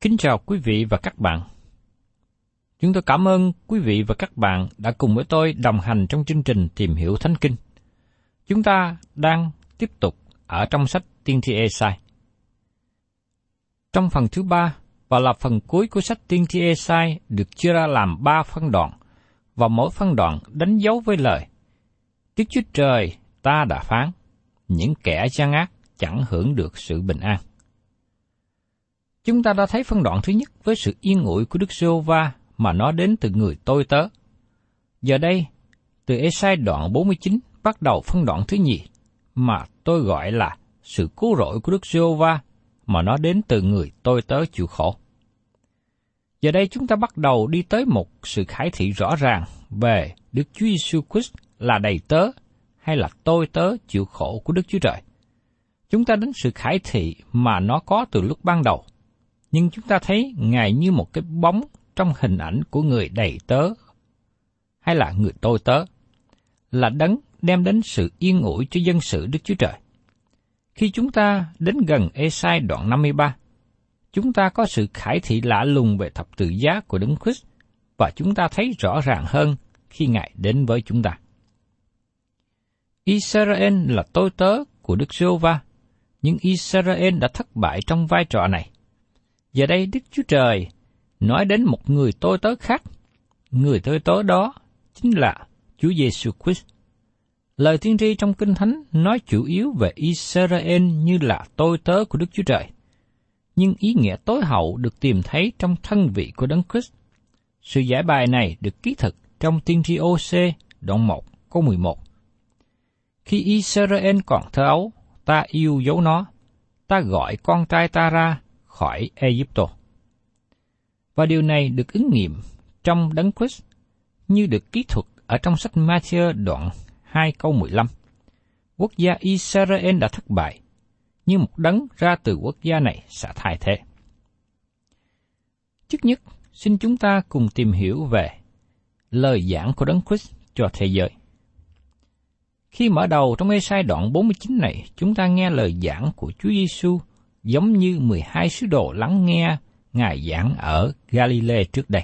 Kính chào quý vị và các bạn. Chúng tôi cảm ơn quý vị và các bạn đã cùng với tôi đồng hành trong chương trình Tìm hiểu Thánh Kinh. Chúng ta đang tiếp tục ở trong sách Tiên tri Esai. Trong phần thứ ba và là phần cuối của sách Tiên tri Esai được chia ra làm ba phân đoạn, và mỗi phân đoạn đánh dấu với lời. Tiếc Chúa Trời ta đã phán, những kẻ gian ác chẳng hưởng được sự bình an. Chúng ta đã thấy phân đoạn thứ nhất với sự yên ủi của Đức giê va mà nó đến từ người tôi tớ. Giờ đây, từ Esai đoạn 49 bắt đầu phân đoạn thứ nhì, mà tôi gọi là sự cứu rỗi của Đức giê va mà nó đến từ người tôi tớ chịu khổ. Giờ đây chúng ta bắt đầu đi tới một sự khải thị rõ ràng về Đức Chúa Giêsu Christ là đầy tớ hay là tôi tớ chịu khổ của Đức Chúa Trời. Chúng ta đến sự khải thị mà nó có từ lúc ban đầu, nhưng chúng ta thấy Ngài như một cái bóng trong hình ảnh của người đầy tớ hay là người tôi tớ, là đấng đem đến sự yên ủi cho dân sự Đức Chúa Trời. Khi chúng ta đến gần Esai đoạn 53, chúng ta có sự khải thị lạ lùng về thập tự giá của Đấng Christ và chúng ta thấy rõ ràng hơn khi Ngài đến với chúng ta. Israel là tôi tớ của Đức giê va nhưng Israel đã thất bại trong vai trò này. Giờ đây Đức Chúa Trời nói đến một người tôi tớ khác. Người tôi tớ đó chính là Chúa Giêsu Christ. Lời tiên tri trong Kinh Thánh nói chủ yếu về Israel như là tôi tớ của Đức Chúa Trời. Nhưng ý nghĩa tối hậu được tìm thấy trong thân vị của Đấng Christ. Sự giải bài này được ký thực trong tiên tri OC đoạn 1 câu 11. Khi Israel còn thơ ấu, ta yêu dấu nó, ta gọi con trai ta ra khỏi Egypto. Và điều này được ứng nghiệm trong Đấng Christ như được ký thuật ở trong sách Matthew đoạn 2 câu 15. Quốc gia Israel đã thất bại, nhưng một đấng ra từ quốc gia này sẽ thay thế. Trước nhất, xin chúng ta cùng tìm hiểu về lời giảng của Đấng Christ cho thế giới. Khi mở đầu trong Ê-sai đoạn 49 này, chúng ta nghe lời giảng của Chúa Giêsu giống như 12 sứ đồ lắng nghe Ngài giảng ở Galilee trước đây.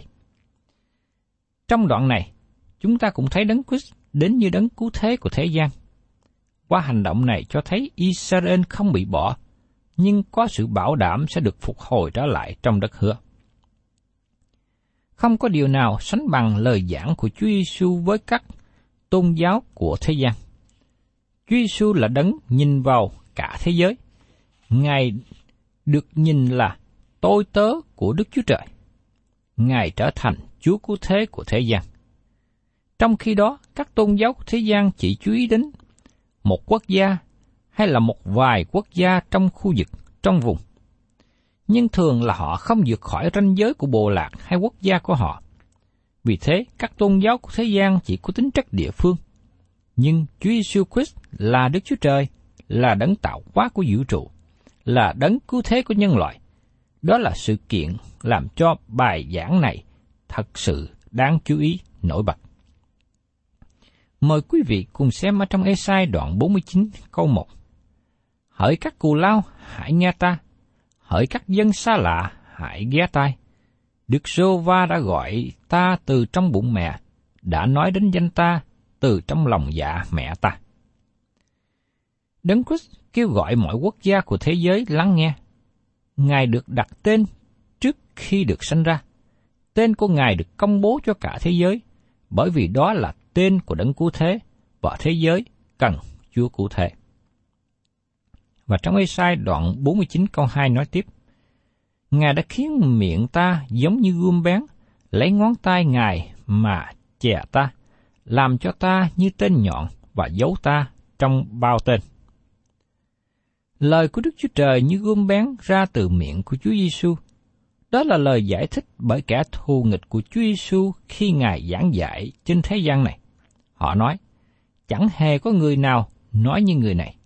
Trong đoạn này, chúng ta cũng thấy Đấng Christ đến như đấng cứu thế của thế gian. Qua hành động này cho thấy Israel không bị bỏ, nhưng có sự bảo đảm sẽ được phục hồi trở lại trong đất hứa. Không có điều nào sánh bằng lời giảng của Chúa Giêsu với các tôn giáo của thế gian. Chúa Giêsu là đấng nhìn vào cả thế giới. Ngài được nhìn là tôi tớ của Đức Chúa Trời. Ngài trở thành Chúa cứu thế của thế gian. Trong khi đó, các tôn giáo của thế gian chỉ chú ý đến một quốc gia hay là một vài quốc gia trong khu vực, trong vùng. Nhưng thường là họ không vượt khỏi ranh giới của bộ lạc hay quốc gia của họ. Vì thế, các tôn giáo của thế gian chỉ có tính chất địa phương. Nhưng Chúa Giêsu Christ là Đức Chúa Trời, là đấng tạo hóa của vũ trụ, là đấng cứu thế của nhân loại. Đó là sự kiện làm cho bài giảng này thật sự đáng chú ý nổi bật. Mời quý vị cùng xem ở trong Esai đoạn 49 câu 1. Hỡi các cù lao, hãy nghe ta. Hỡi các dân xa lạ, hãy ghé tai. Đức Sô Va đã gọi ta từ trong bụng mẹ, đã nói đến danh ta từ trong lòng dạ mẹ ta. Đấng Christ kêu gọi mọi quốc gia của thế giới lắng nghe. Ngài được đặt tên trước khi được sanh ra. Tên của Ngài được công bố cho cả thế giới, bởi vì đó là tên của đấng cứu thế và thế giới cần Chúa cứu thế. Và trong Ê-sai đoạn 49 câu 2 nói tiếp, Ngài đã khiến miệng ta giống như gươm bén, lấy ngón tay Ngài mà chè ta, làm cho ta như tên nhọn và giấu ta trong bao tên. Lời của Đức Chúa Trời như gươm bén ra từ miệng của Chúa Giêsu. Đó là lời giải thích bởi kẻ thù nghịch của Chúa Giêsu khi Ngài giảng dạy trên thế gian này. Họ nói, chẳng hề có người nào nói như người này.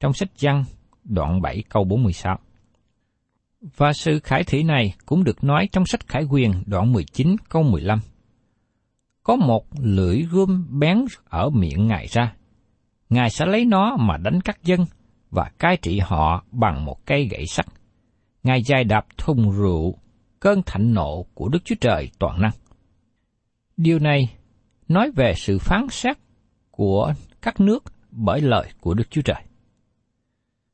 Trong sách Giăng, đoạn 7 câu 46. Và sự khải thị này cũng được nói trong sách Khải Quyền đoạn 19 câu 15. Có một lưỡi gươm bén ở miệng Ngài ra. Ngài sẽ lấy nó mà đánh các dân và cai trị họ bằng một cây gậy sắt. Ngài dài đạp thùng rượu, cơn thạnh nộ của Đức Chúa Trời toàn năng. Điều này nói về sự phán xét của các nước bởi lời của Đức Chúa Trời.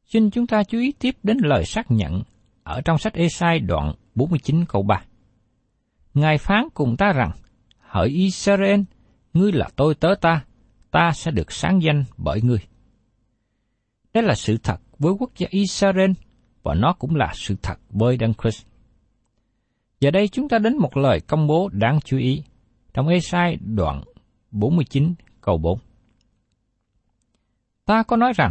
Xin chúng ta chú ý tiếp đến lời xác nhận ở trong sách Esai đoạn 49 câu 3. Ngài phán cùng ta rằng, hỡi Israel, ngươi là tôi tớ ta, ta sẽ được sáng danh bởi ngươi. Đây là sự thật với quốc gia Israel và nó cũng là sự thật với Đấng Christ. Giờ đây chúng ta đến một lời công bố đáng chú ý trong Esai đoạn 49 câu 4. Ta có nói rằng,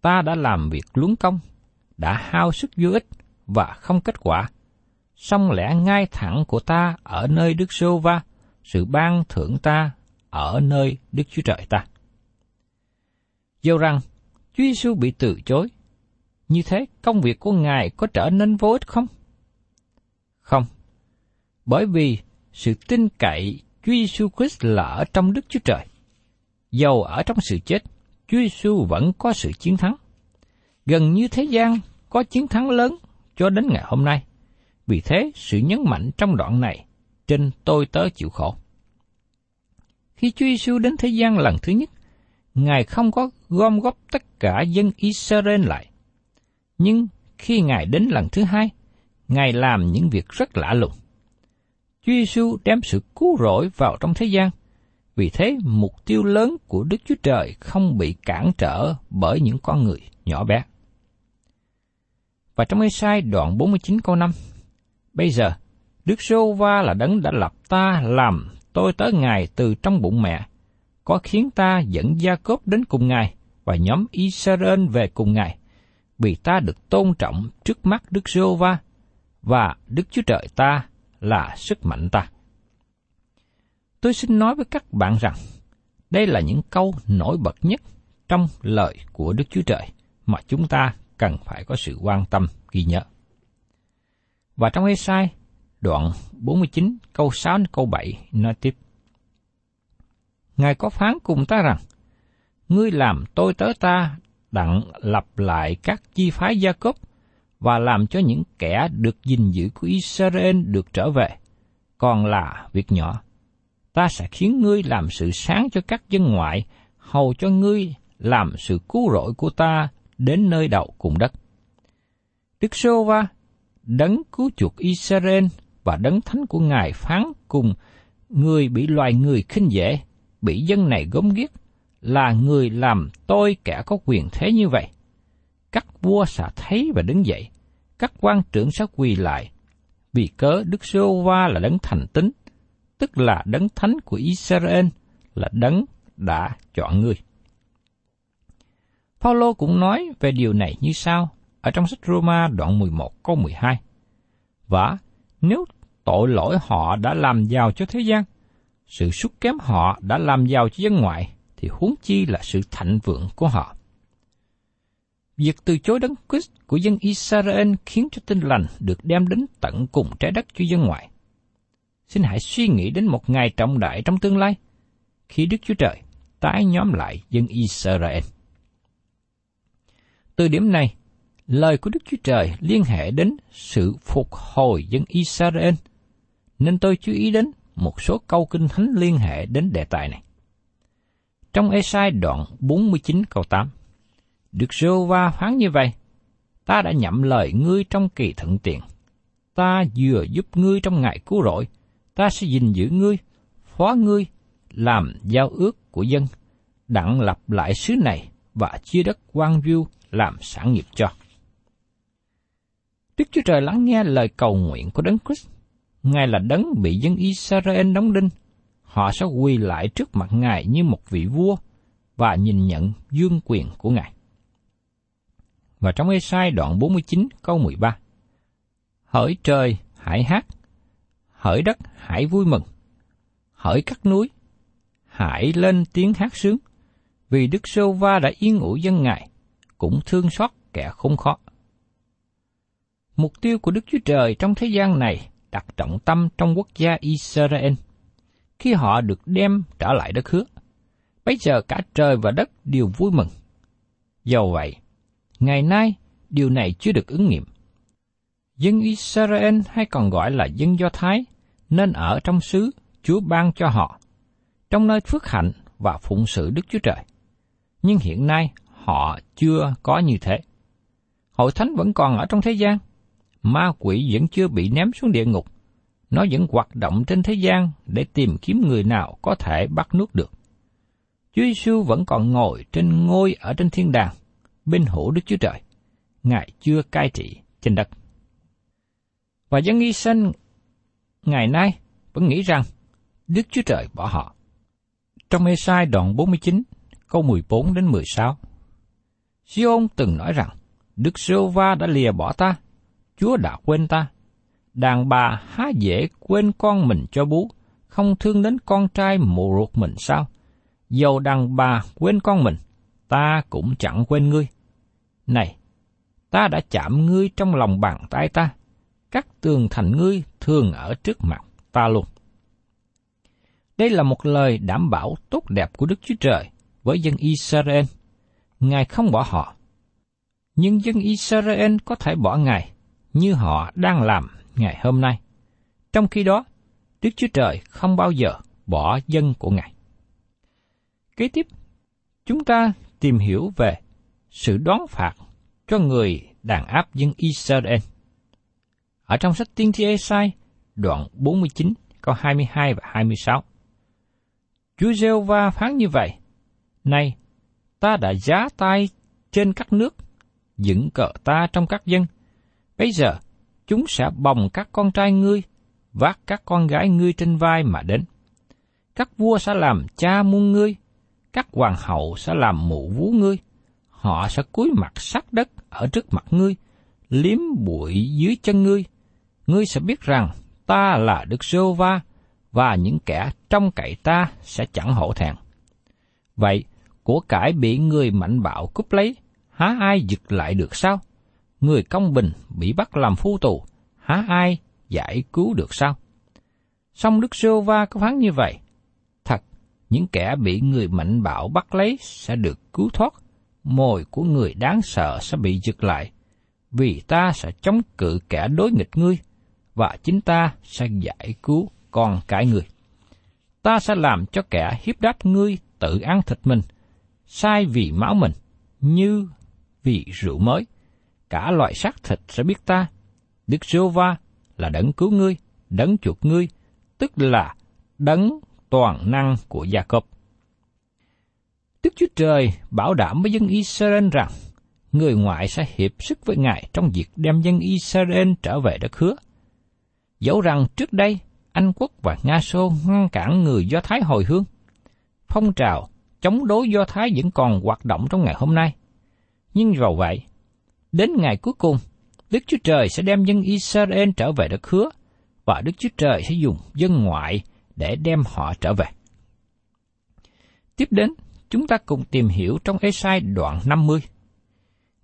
ta đã làm việc luống công, đã hao sức vô ích và không kết quả. Song lẽ ngay thẳng của ta ở nơi Đức Sô Va, sự ban thưởng ta ở nơi Đức Chúa Trời ta. Dù rằng Chúa Giêsu bị từ chối, như thế công việc của Ngài có trở nên vô ích không? Không, bởi vì sự tin cậy Chúa Giêsu Christ là ở trong Đức Chúa Trời. Dầu ở trong sự chết, Chúa Giêsu vẫn có sự chiến thắng. Gần như thế gian có chiến thắng lớn cho đến ngày hôm nay. Vì thế, sự nhấn mạnh trong đoạn này trên tôi tớ chịu khổ. Khi Chúa Giêsu đến thế gian lần thứ nhất, Ngài không có gom góp tất cả dân Israel lại. Nhưng khi Ngài đến lần thứ hai, Ngài làm những việc rất lạ lùng. Chúa Giêsu đem sự cứu rỗi vào trong thế gian. Vì thế, mục tiêu lớn của Đức Chúa Trời không bị cản trở bởi những con người nhỏ bé. Và trong Ê-sai đoạn 49 câu 5, Bây giờ, Đức Sô Va là đấng đã lập ta làm tôi tới Ngài từ trong bụng mẹ, có khiến ta dẫn Gia Cốp đến cùng Ngài và nhóm Israel về cùng Ngài, vì ta được tôn trọng trước mắt Đức giê va và Đức Chúa Trời ta là sức mạnh ta. Tôi xin nói với các bạn rằng, đây là những câu nổi bật nhất trong lời của Đức Chúa Trời mà chúng ta cần phải có sự quan tâm ghi nhớ. Và trong Esai đoạn 49 câu 6 đến câu 7 nói tiếp. Ngài có phán cùng ta rằng, Ngươi làm tôi tớ ta đặng lập lại các chi phái gia cốp và làm cho những kẻ được gìn giữ của Israel được trở về, còn là việc nhỏ. Ta sẽ khiến ngươi làm sự sáng cho các dân ngoại, hầu cho ngươi làm sự cứu rỗi của ta đến nơi đầu cùng đất. Đức Sô Va, đấng cứu chuộc Israel và đấng thánh của Ngài phán cùng người bị loài người khinh dễ, bị dân này gốm ghiếc, là người làm tôi kẻ có quyền thế như vậy. Các vua sẽ thấy và đứng dậy, các quan trưởng sẽ quỳ lại, vì cớ Đức giê va là đấng thành tín, tức là đấng thánh của Israel, là đấng đã chọn ngươi. Paulo cũng nói về điều này như sau ở trong sách Roma đoạn 11 câu 12. Và nếu tội lỗi họ đã làm giàu cho thế gian, sự sút kém họ đã làm giàu cho dân ngoại, thì huống chi là sự thạnh vượng của họ. Việc từ chối đấng Christ của dân Israel khiến cho tin lành được đem đến tận cùng trái đất cho dân ngoại. Xin hãy suy nghĩ đến một ngày trọng đại trong tương lai, khi Đức Chúa Trời tái nhóm lại dân Israel. Từ điểm này, lời của Đức Chúa Trời liên hệ đến sự phục hồi dân Israel, nên tôi chú ý đến một số câu kinh thánh liên hệ đến đề tài này. Trong Esai đoạn 49 câu 8, Đức giê va phán như vậy, ta đã nhậm lời ngươi trong kỳ thận tiện, ta vừa giúp ngươi trong ngày cứu rỗi, ta sẽ gìn giữ ngươi, phó ngươi, làm giao ước của dân, đặng lập lại xứ này và chia đất quan view làm sản nghiệp cho. Đức Chúa Trời lắng nghe lời cầu nguyện của Đấng Christ. Ngài là đấng bị dân Israel đóng đinh. Họ sẽ quỳ lại trước mặt Ngài như một vị vua và nhìn nhận dương quyền của Ngài. Và trong Ê-sai đoạn 49 câu 13 Hỡi trời, hãy hát, hỡi đất, hãy vui mừng, hỡi các núi, hãy lên tiếng hát sướng, vì Đức Sô Va đã yên ủi dân Ngài, cũng thương xót kẻ khốn khó. Mục tiêu của Đức Chúa Trời trong thế gian này đặt trọng tâm trong quốc gia Israel. Khi họ được đem trở lại đất hứa, bây giờ cả trời và đất đều vui mừng. Do vậy, ngày nay điều này chưa được ứng nghiệm. Dân Israel hay còn gọi là dân Do Thái nên ở trong xứ Chúa ban cho họ, trong nơi phước hạnh và phụng sự Đức Chúa Trời. Nhưng hiện nay họ chưa có như thế. Hội thánh vẫn còn ở trong thế gian, ma quỷ vẫn chưa bị ném xuống địa ngục, nó vẫn hoạt động trên thế gian để tìm kiếm người nào có thể bắt nuốt được. Chúa Giêsu vẫn còn ngồi trên ngôi ở trên thiên đàng, bên hữu Đức Chúa Trời. Ngài chưa cai trị trên đất. Và dân y sinh ngày nay vẫn nghĩ rằng Đức Chúa Trời bỏ họ. Trong Ê-sai đoạn 49, câu 14 đến 16, Siôn từng nói rằng, Đức Sô Va đã lìa bỏ ta, Chúa đã quên ta. Đàn bà há dễ quên con mình cho bú, không thương đến con trai mù ruột mình sao? Dầu đàn bà quên con mình, ta cũng chẳng quên ngươi. Này, ta đã chạm ngươi trong lòng bàn tay ta, các tường thành ngươi thường ở trước mặt ta luôn. Đây là một lời đảm bảo tốt đẹp của Đức Chúa Trời với dân Israel. Ngài không bỏ họ. Nhưng dân Israel có thể bỏ Ngài như họ đang làm ngày hôm nay. Trong khi đó, Đức Chúa Trời không bao giờ bỏ dân của Ngài. Kế tiếp, chúng ta tìm hiểu về sự đoán phạt cho người đàn áp dân Israel. Ở trong sách Tiên tri Esai, đoạn 49, câu 22 và 26. Chúa giê va phán như vậy, Này, ta đã giá tay trên các nước, dựng cờ ta trong các dân, Bây giờ, chúng sẽ bồng các con trai ngươi, vác các con gái ngươi trên vai mà đến. Các vua sẽ làm cha muôn ngươi, các hoàng hậu sẽ làm mụ vú ngươi. Họ sẽ cúi mặt sát đất ở trước mặt ngươi, liếm bụi dưới chân ngươi. Ngươi sẽ biết rằng ta là Đức Sô Va, và những kẻ trong cậy ta sẽ chẳng hổ thẹn. Vậy, của cải bị người mạnh bạo cúp lấy, há ai giật lại được sao? Người công bình bị bắt làm phu tù, há ai giải cứu được sao? Song Đức Sô Va có phán như vậy. Thật, những kẻ bị người mạnh bạo bắt lấy sẽ được cứu thoát, mồi của người đáng sợ sẽ bị giật lại, vì ta sẽ chống cự kẻ đối nghịch ngươi, và chính ta sẽ giải cứu con cái ngươi. Ta sẽ làm cho kẻ hiếp đáp ngươi tự ăn thịt mình, sai vì máu mình, như vì rượu mới cả loại xác thịt sẽ biết ta. Đức giê va là đấng cứu ngươi, đấng chuộc ngươi, tức là đấng toàn năng của Gia Cốp. Đức Chúa Trời bảo đảm với dân Israel rằng người ngoại sẽ hiệp sức với Ngài trong việc đem dân Israel trở về đất hứa. Dẫu rằng trước đây Anh quốc và Nga Xô ngăn cản người Do Thái hồi hương, phong trào chống đối Do Thái vẫn còn hoạt động trong ngày hôm nay. Nhưng vào vậy, đến ngày cuối cùng, Đức Chúa Trời sẽ đem dân Israel trở về đất hứa, và Đức Chúa Trời sẽ dùng dân ngoại để đem họ trở về. Tiếp đến, chúng ta cùng tìm hiểu trong Esai đoạn 50.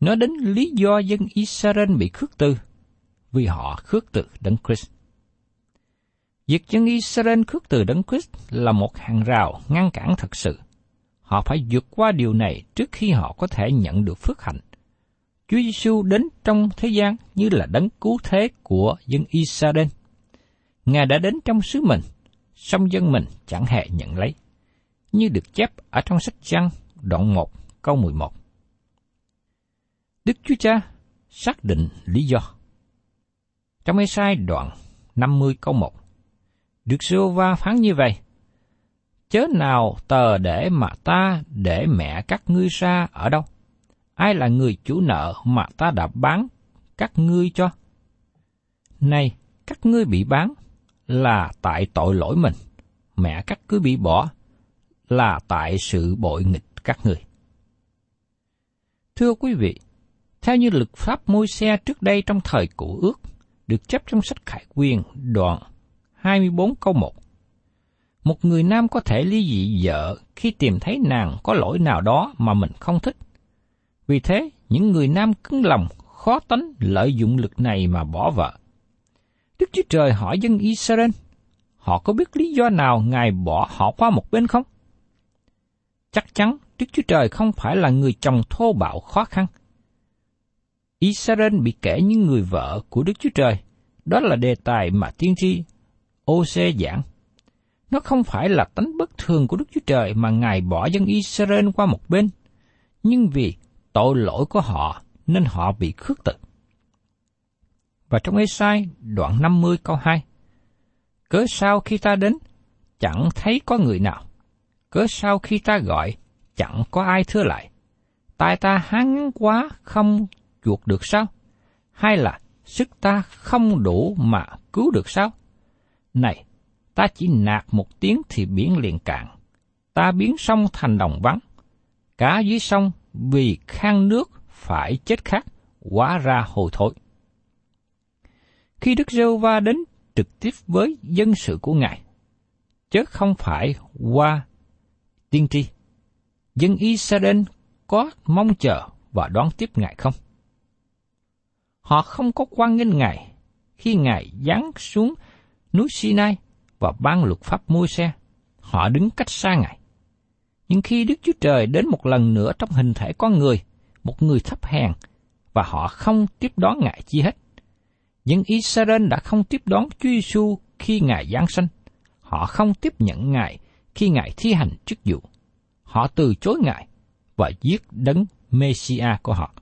Nói đến lý do dân Israel bị khước từ, vì họ khước từ Đấng Christ. Việc dân Israel khước từ Đấng Christ là một hàng rào ngăn cản thật sự. Họ phải vượt qua điều này trước khi họ có thể nhận được phước hạnh. Chúa Giêsu đến trong thế gian như là đấng cứu thế của dân Israel. Ngài đã đến trong xứ mình, song dân mình chẳng hề nhận lấy. Như được chép ở trong sách Giăng đoạn 1 câu 11. Đức Chúa Cha xác định lý do. Trong Ê-sai đoạn 50 câu 1, Đức giê va phán như vậy, Chớ nào tờ để mà ta để mẹ các ngươi ra ở đâu? Ai là người chủ nợ mà ta đã bán các ngươi cho? Này, các ngươi bị bán là tại tội lỗi mình, mẹ các cứ bị bỏ là tại sự bội nghịch các người. Thưa quý vị, theo như lực pháp môi xe trước đây trong thời cổ ước, được chấp trong sách Khải Quyền đoạn 24 câu 1. Một người nam có thể ly dị vợ khi tìm thấy nàng có lỗi nào đó mà mình không thích. Vì thế, những người nam cứng lòng, khó tánh lợi dụng lực này mà bỏ vợ. Đức Chúa Trời hỏi dân Israel, họ có biết lý do nào Ngài bỏ họ qua một bên không? Chắc chắn Đức Chúa Trời không phải là người chồng thô bạo khó khăn. Israel bị kể những người vợ của Đức Chúa Trời. Đó là đề tài mà tiên tri OC giảng. Nó không phải là tánh bất thường của Đức Chúa Trời mà Ngài bỏ dân Israel qua một bên, nhưng vì tội lỗi của họ nên họ bị khước từ. Và trong Ê-sai đoạn 50 câu 2, Cớ sao khi ta đến, chẳng thấy có người nào. Cớ sao khi ta gọi, chẳng có ai thưa lại. Tai ta hán quá không chuột được sao? Hay là sức ta không đủ mà cứu được sao? Này, ta chỉ nạt một tiếng thì biển liền cạn. Ta biến sông thành đồng vắng. Cá dưới sông vì khang nước phải chết khát, quá ra hồi thối. Khi Đức giê va đến trực tiếp với dân sự của Ngài, chứ không phải qua tiên tri, dân Israel có mong chờ và đón tiếp Ngài không? Họ không có quan nghênh Ngài khi Ngài giáng xuống núi Sinai và ban luật pháp môi xe. Họ đứng cách xa Ngài. Nhưng khi Đức Chúa Trời đến một lần nữa trong hình thể con người, một người thấp hèn, và họ không tiếp đón Ngài chi hết. Nhưng Israel đã không tiếp đón Chúa Giêsu khi Ngài giáng sanh. Họ không tiếp nhận Ngài khi Ngài thi hành chức vụ. Họ từ chối Ngài và giết đấng Messia của họ.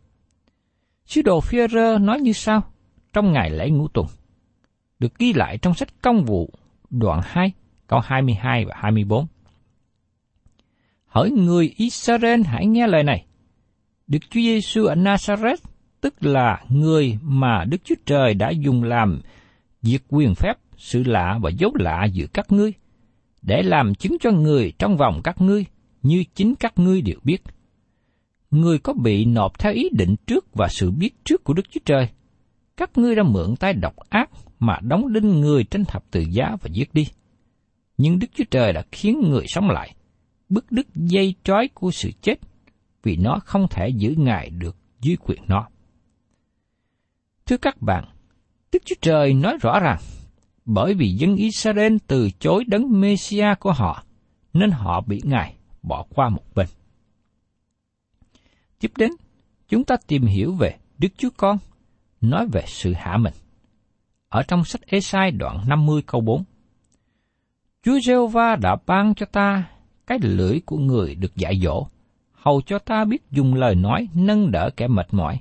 Sứ đồ phi nói như sau trong ngày lễ ngũ tuần, được ghi lại trong sách công vụ đoạn 2, câu 22 và 24 hỡi người Israel hãy nghe lời này. Đức Chúa Giêsu ở Nazareth, tức là người mà Đức Chúa Trời đã dùng làm diệt quyền phép, sự lạ và dấu lạ giữa các ngươi, để làm chứng cho người trong vòng các ngươi, như chính các ngươi đều biết – người có bị nộp theo ý định trước và sự biết trước của Đức Chúa Trời. Các ngươi đã mượn tay độc ác mà đóng đinh người trên thập tự giá và giết đi. Nhưng Đức Chúa Trời đã khiến người sống lại, bức đứt dây trói của sự chết, vì nó không thể giữ Ngài được dưới quyền nó. Thưa các bạn, Đức Chúa Trời nói rõ rằng bởi vì dân Israel từ chối đấng Messia của họ, nên họ bị Ngài bỏ qua một bên. Tiếp đến, chúng ta tìm hiểu về Đức Chúa Con, nói về sự hạ mình. Ở trong sách Esai đoạn 50 câu 4. Chúa giê va đã ban cho ta cái lưỡi của người được dạy dỗ, hầu cho ta biết dùng lời nói nâng đỡ kẻ mệt mỏi.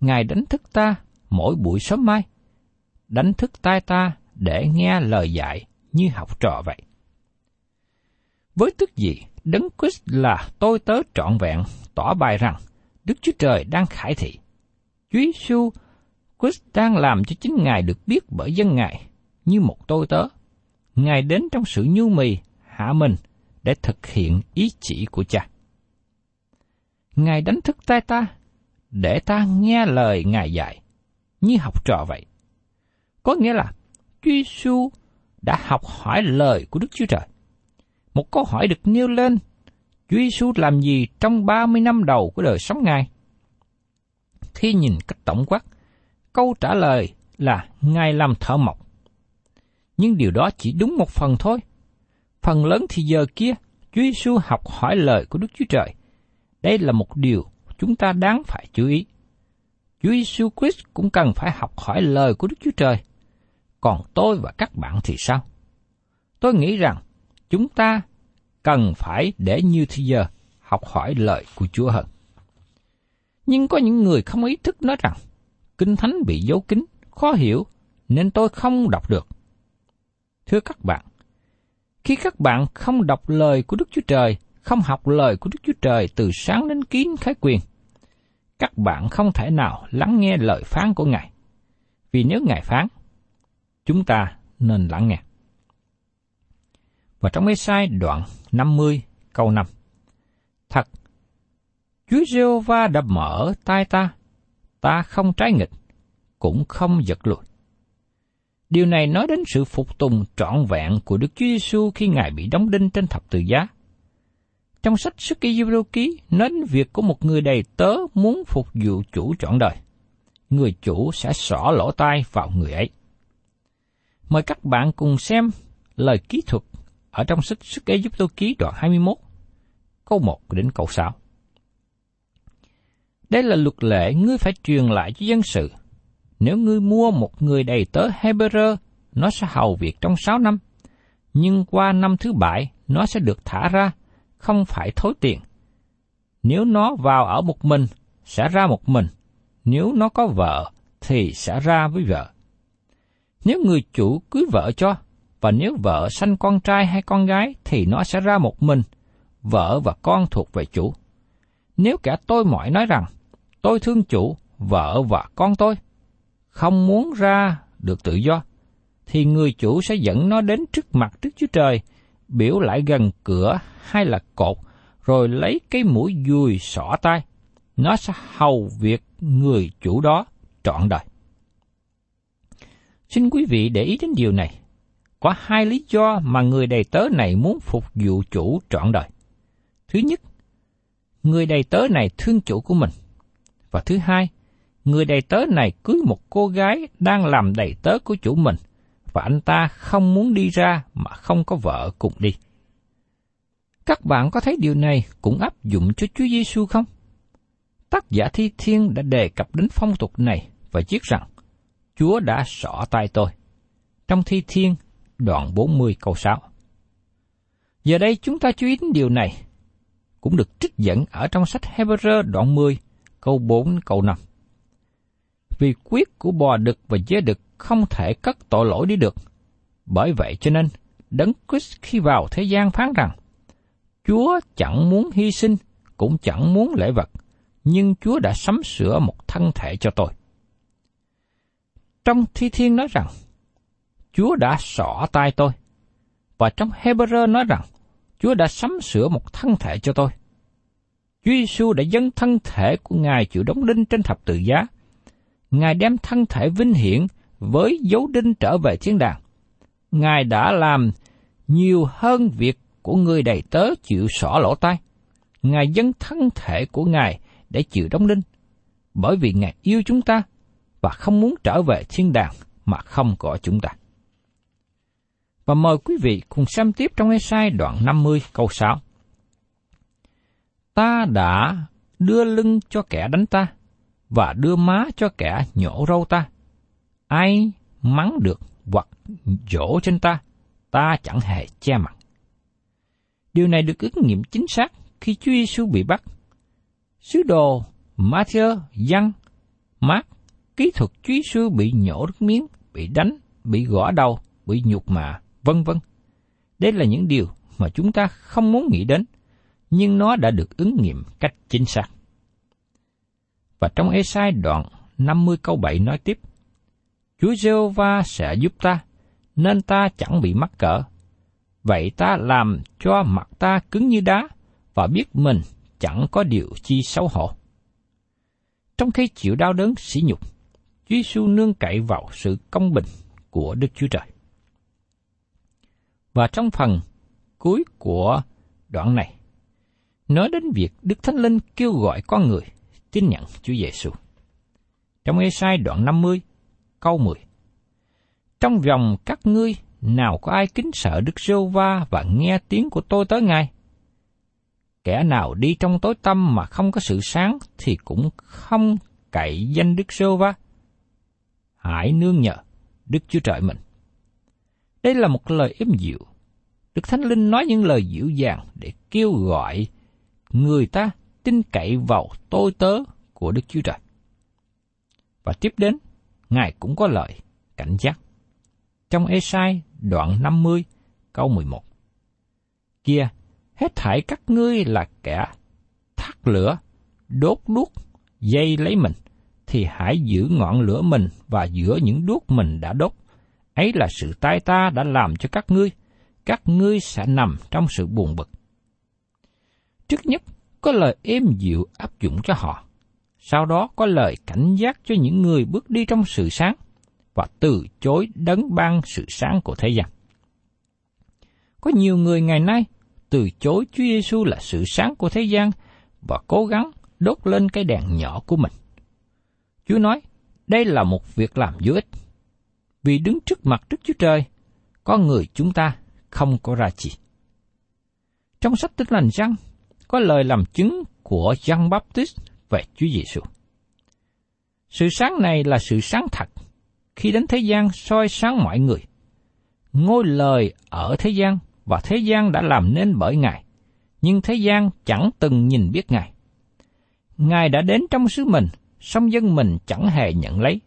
Ngài đánh thức ta mỗi buổi sớm mai, đánh thức tai ta để nghe lời dạy như học trò vậy. Với tức gì, Đấng Christ là tôi tớ trọn vẹn, tỏ bài rằng Đức Chúa Trời đang khải thị. Chúa Giêsu Christ đang làm cho chính Ngài được biết bởi dân Ngài như một tôi tớ. Ngài đến trong sự nhu mì, hạ mình để thực hiện ý chỉ của cha. Ngài đánh thức tay ta, để ta nghe lời Ngài dạy, như học trò vậy. Có nghĩa là Chúa Giêsu đã học hỏi lời của Đức Chúa Trời. Một câu hỏi được nêu lên, Chúa Giêsu làm gì trong 30 năm đầu của đời sống Ngài? Khi nhìn cách tổng quát, câu trả lời là Ngài làm thợ mộc. Nhưng điều đó chỉ đúng một phần thôi. Phần lớn thì giờ kia, Chúa Giêsu học hỏi lời của Đức Chúa Trời. Đây là một điều chúng ta đáng phải chú ý. Chúa Giêsu Christ cũng cần phải học hỏi lời của Đức Chúa Trời. Còn tôi và các bạn thì sao? Tôi nghĩ rằng chúng ta cần phải để như thế giờ học hỏi lời của Chúa hơn. Nhưng có những người không ý thức nói rằng Kinh Thánh bị dấu kín, khó hiểu, nên tôi không đọc được. Thưa các bạn, khi các bạn không đọc lời của Đức Chúa Trời, không học lời của Đức Chúa Trời từ sáng đến kín khái quyền, các bạn không thể nào lắng nghe lời phán của Ngài. Vì nếu Ngài phán, chúng ta nên lắng nghe. Và trong Ê-sai đoạn 50 câu 5. Thật, Chúa giê va đã mở tai ta, ta không trái nghịch, cũng không giật lùi. Điều này nói đến sự phục tùng trọn vẹn của Đức Chúa Giêsu khi Ngài bị đóng đinh trên thập tự giá. Trong sách Sức Ký Ký nói đến việc của một người đầy tớ muốn phục vụ chủ trọn đời. Người chủ sẽ xỏ lỗ tai vào người ấy. Mời các bạn cùng xem lời kỹ thuật ở trong sách Sức Ê Giúp Tô Ký đoạn 21, câu 1 đến câu 6. Đây là luật lệ ngươi phải truyền lại cho dân sự. Nếu ngươi mua một người đầy tớ Hebrew, nó sẽ hầu việc trong sáu năm. Nhưng qua năm thứ bảy, nó sẽ được thả ra, không phải thối tiền. Nếu nó vào ở một mình, sẽ ra một mình. Nếu nó có vợ, thì sẽ ra với vợ. Nếu người chủ cưới vợ cho, và nếu vợ sanh con trai hay con gái, thì nó sẽ ra một mình. Vợ và con thuộc về chủ. Nếu cả tôi mọi nói rằng, tôi thương chủ, vợ và con tôi, không muốn ra được tự do, thì người chủ sẽ dẫn nó đến trước mặt Đức Chúa Trời, biểu lại gần cửa hay là cột, rồi lấy cái mũi dùi xỏ tay. Nó sẽ hầu việc người chủ đó trọn đời. Xin quý vị để ý đến điều này. Có hai lý do mà người đầy tớ này muốn phục vụ chủ trọn đời. Thứ nhất, người đầy tớ này thương chủ của mình. Và thứ hai, người đầy tớ này cưới một cô gái đang làm đầy tớ của chủ mình, và anh ta không muốn đi ra mà không có vợ cùng đi. Các bạn có thấy điều này cũng áp dụng cho Chúa Giêsu không? Tác giả Thi Thiên đã đề cập đến phong tục này và viết rằng Chúa đã xỏ tay tôi. Trong Thi Thiên, đoạn 40 câu 6. Giờ đây chúng ta chú ý đến điều này, cũng được trích dẫn ở trong sách Hebrew đoạn 10, câu 4 câu 5. Vì quyết của bò đực và dê đực không thể cất tội lỗi đi được. Bởi vậy cho nên, Đấng Christ khi vào thế gian phán rằng, Chúa chẳng muốn hy sinh, cũng chẳng muốn lễ vật, nhưng Chúa đã sắm sửa một thân thể cho tôi. Trong Thi Thiên nói rằng, Chúa đã xỏ tay tôi. Và trong Hebrew nói rằng, Chúa đã sắm sửa một thân thể cho tôi. Chúa Giêsu đã dâng thân thể của Ngài chịu đóng đinh trên thập tự giá. Ngài đem thân thể vinh hiển với dấu đinh trở về thiên đàng. Ngài đã làm nhiều hơn việc của người đầy tớ chịu xỏ lỗ tai. Ngài dâng thân thể của Ngài để chịu đóng đinh, bởi vì Ngài yêu chúng ta và không muốn trở về thiên đàng mà không có chúng ta. Và mời quý vị cùng xem tiếp trong Esai đoạn 50 câu 6. Ta đã đưa lưng cho kẻ đánh ta, và đưa má cho kẻ nhổ râu ta. Ai mắng được hoặc dỗ trên ta, ta chẳng hề che mặt. Điều này được ứng nghiệm chính xác khi Chúa Giêsu bị bắt. Sứ đồ Matthew, Giăng, Mark kỹ thuật Chúa Giêsu bị nhổ nước miếng, bị đánh, bị gõ đầu bị nhục mạ, vân vân. Đây là những điều mà chúng ta không muốn nghĩ đến, nhưng nó đã được ứng nghiệm cách chính xác. Và trong Esai đoạn 50 câu 7 nói tiếp, Chúa giê va sẽ giúp ta, nên ta chẳng bị mắc cỡ. Vậy ta làm cho mặt ta cứng như đá, và biết mình chẳng có điều chi xấu hổ. Trong khi chịu đau đớn sỉ nhục, Chúa Giêsu nương cậy vào sự công bình của Đức Chúa Trời. Và trong phần cuối của đoạn này, nói đến việc Đức Thánh Linh kêu gọi con người tin nhận Chúa Giêsu. Trong Ê-sai đoạn 50, câu 10. Trong vòng các ngươi, nào có ai kính sợ Đức Rô Va và nghe tiếng của tôi tới Ngài? Kẻ nào đi trong tối tâm mà không có sự sáng thì cũng không cậy danh Đức Rô Va. Hãy nương nhờ Đức Chúa Trời mình. Đây là một lời êm dịu. Đức Thánh Linh nói những lời dịu dàng để kêu gọi người ta tin cậy vào tôi tớ của Đức Chúa Trời. Và tiếp đến, Ngài cũng có lời cảnh giác. Trong Esai đoạn 50 câu 11. Kia, hết thảy các ngươi là kẻ thắt lửa, đốt đuốc, dây lấy mình, thì hãy giữ ngọn lửa mình và giữa những đuốc mình đã đốt. Ấy là sự tai ta đã làm cho các ngươi, các ngươi sẽ nằm trong sự buồn bực. Trước nhất, có lời êm dịu áp dụng cho họ. Sau đó có lời cảnh giác cho những người bước đi trong sự sáng và từ chối đấng ban sự sáng của thế gian. Có nhiều người ngày nay từ chối Chúa Giêsu là sự sáng của thế gian và cố gắng đốt lên cái đèn nhỏ của mình. Chúa nói, đây là một việc làm vô ích. Vì đứng trước mặt Đức Chúa Trời, có người chúng ta không có ra chi. Trong sách Tin lành răng, có lời làm chứng của Giăng Baptist về Chúa Giêsu. Sự sáng này là sự sáng thật, khi đến thế gian soi sáng mọi người. Ngôi lời ở thế gian và thế gian đã làm nên bởi Ngài, nhưng thế gian chẳng từng nhìn biết Ngài. Ngài đã đến trong xứ mình, song dân mình chẳng hề nhận lấy.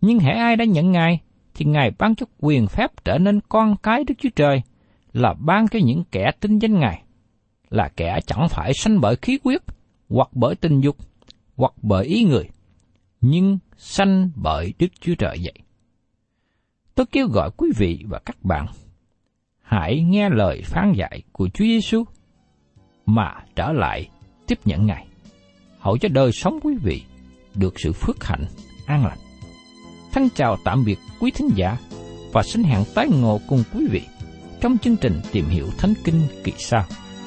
Nhưng hễ ai đã nhận Ngài, thì Ngài ban cho quyền phép trở nên con cái Đức Chúa Trời, là ban cho những kẻ tin danh Ngài, là kẻ chẳng phải sanh bởi khí quyết hoặc bởi tình dục, hoặc bởi ý người, nhưng sanh bởi Đức Chúa Trời vậy. Tôi kêu gọi quý vị và các bạn hãy nghe lời phán dạy của Chúa Giêsu mà trở lại tiếp nhận Ngài, hậu cho đời sống quý vị được sự phước hạnh, an lành. Thân chào tạm biệt quý thính giả và xin hẹn tái ngộ cùng quý vị trong chương trình tìm hiểu Thánh Kinh kỳ sau.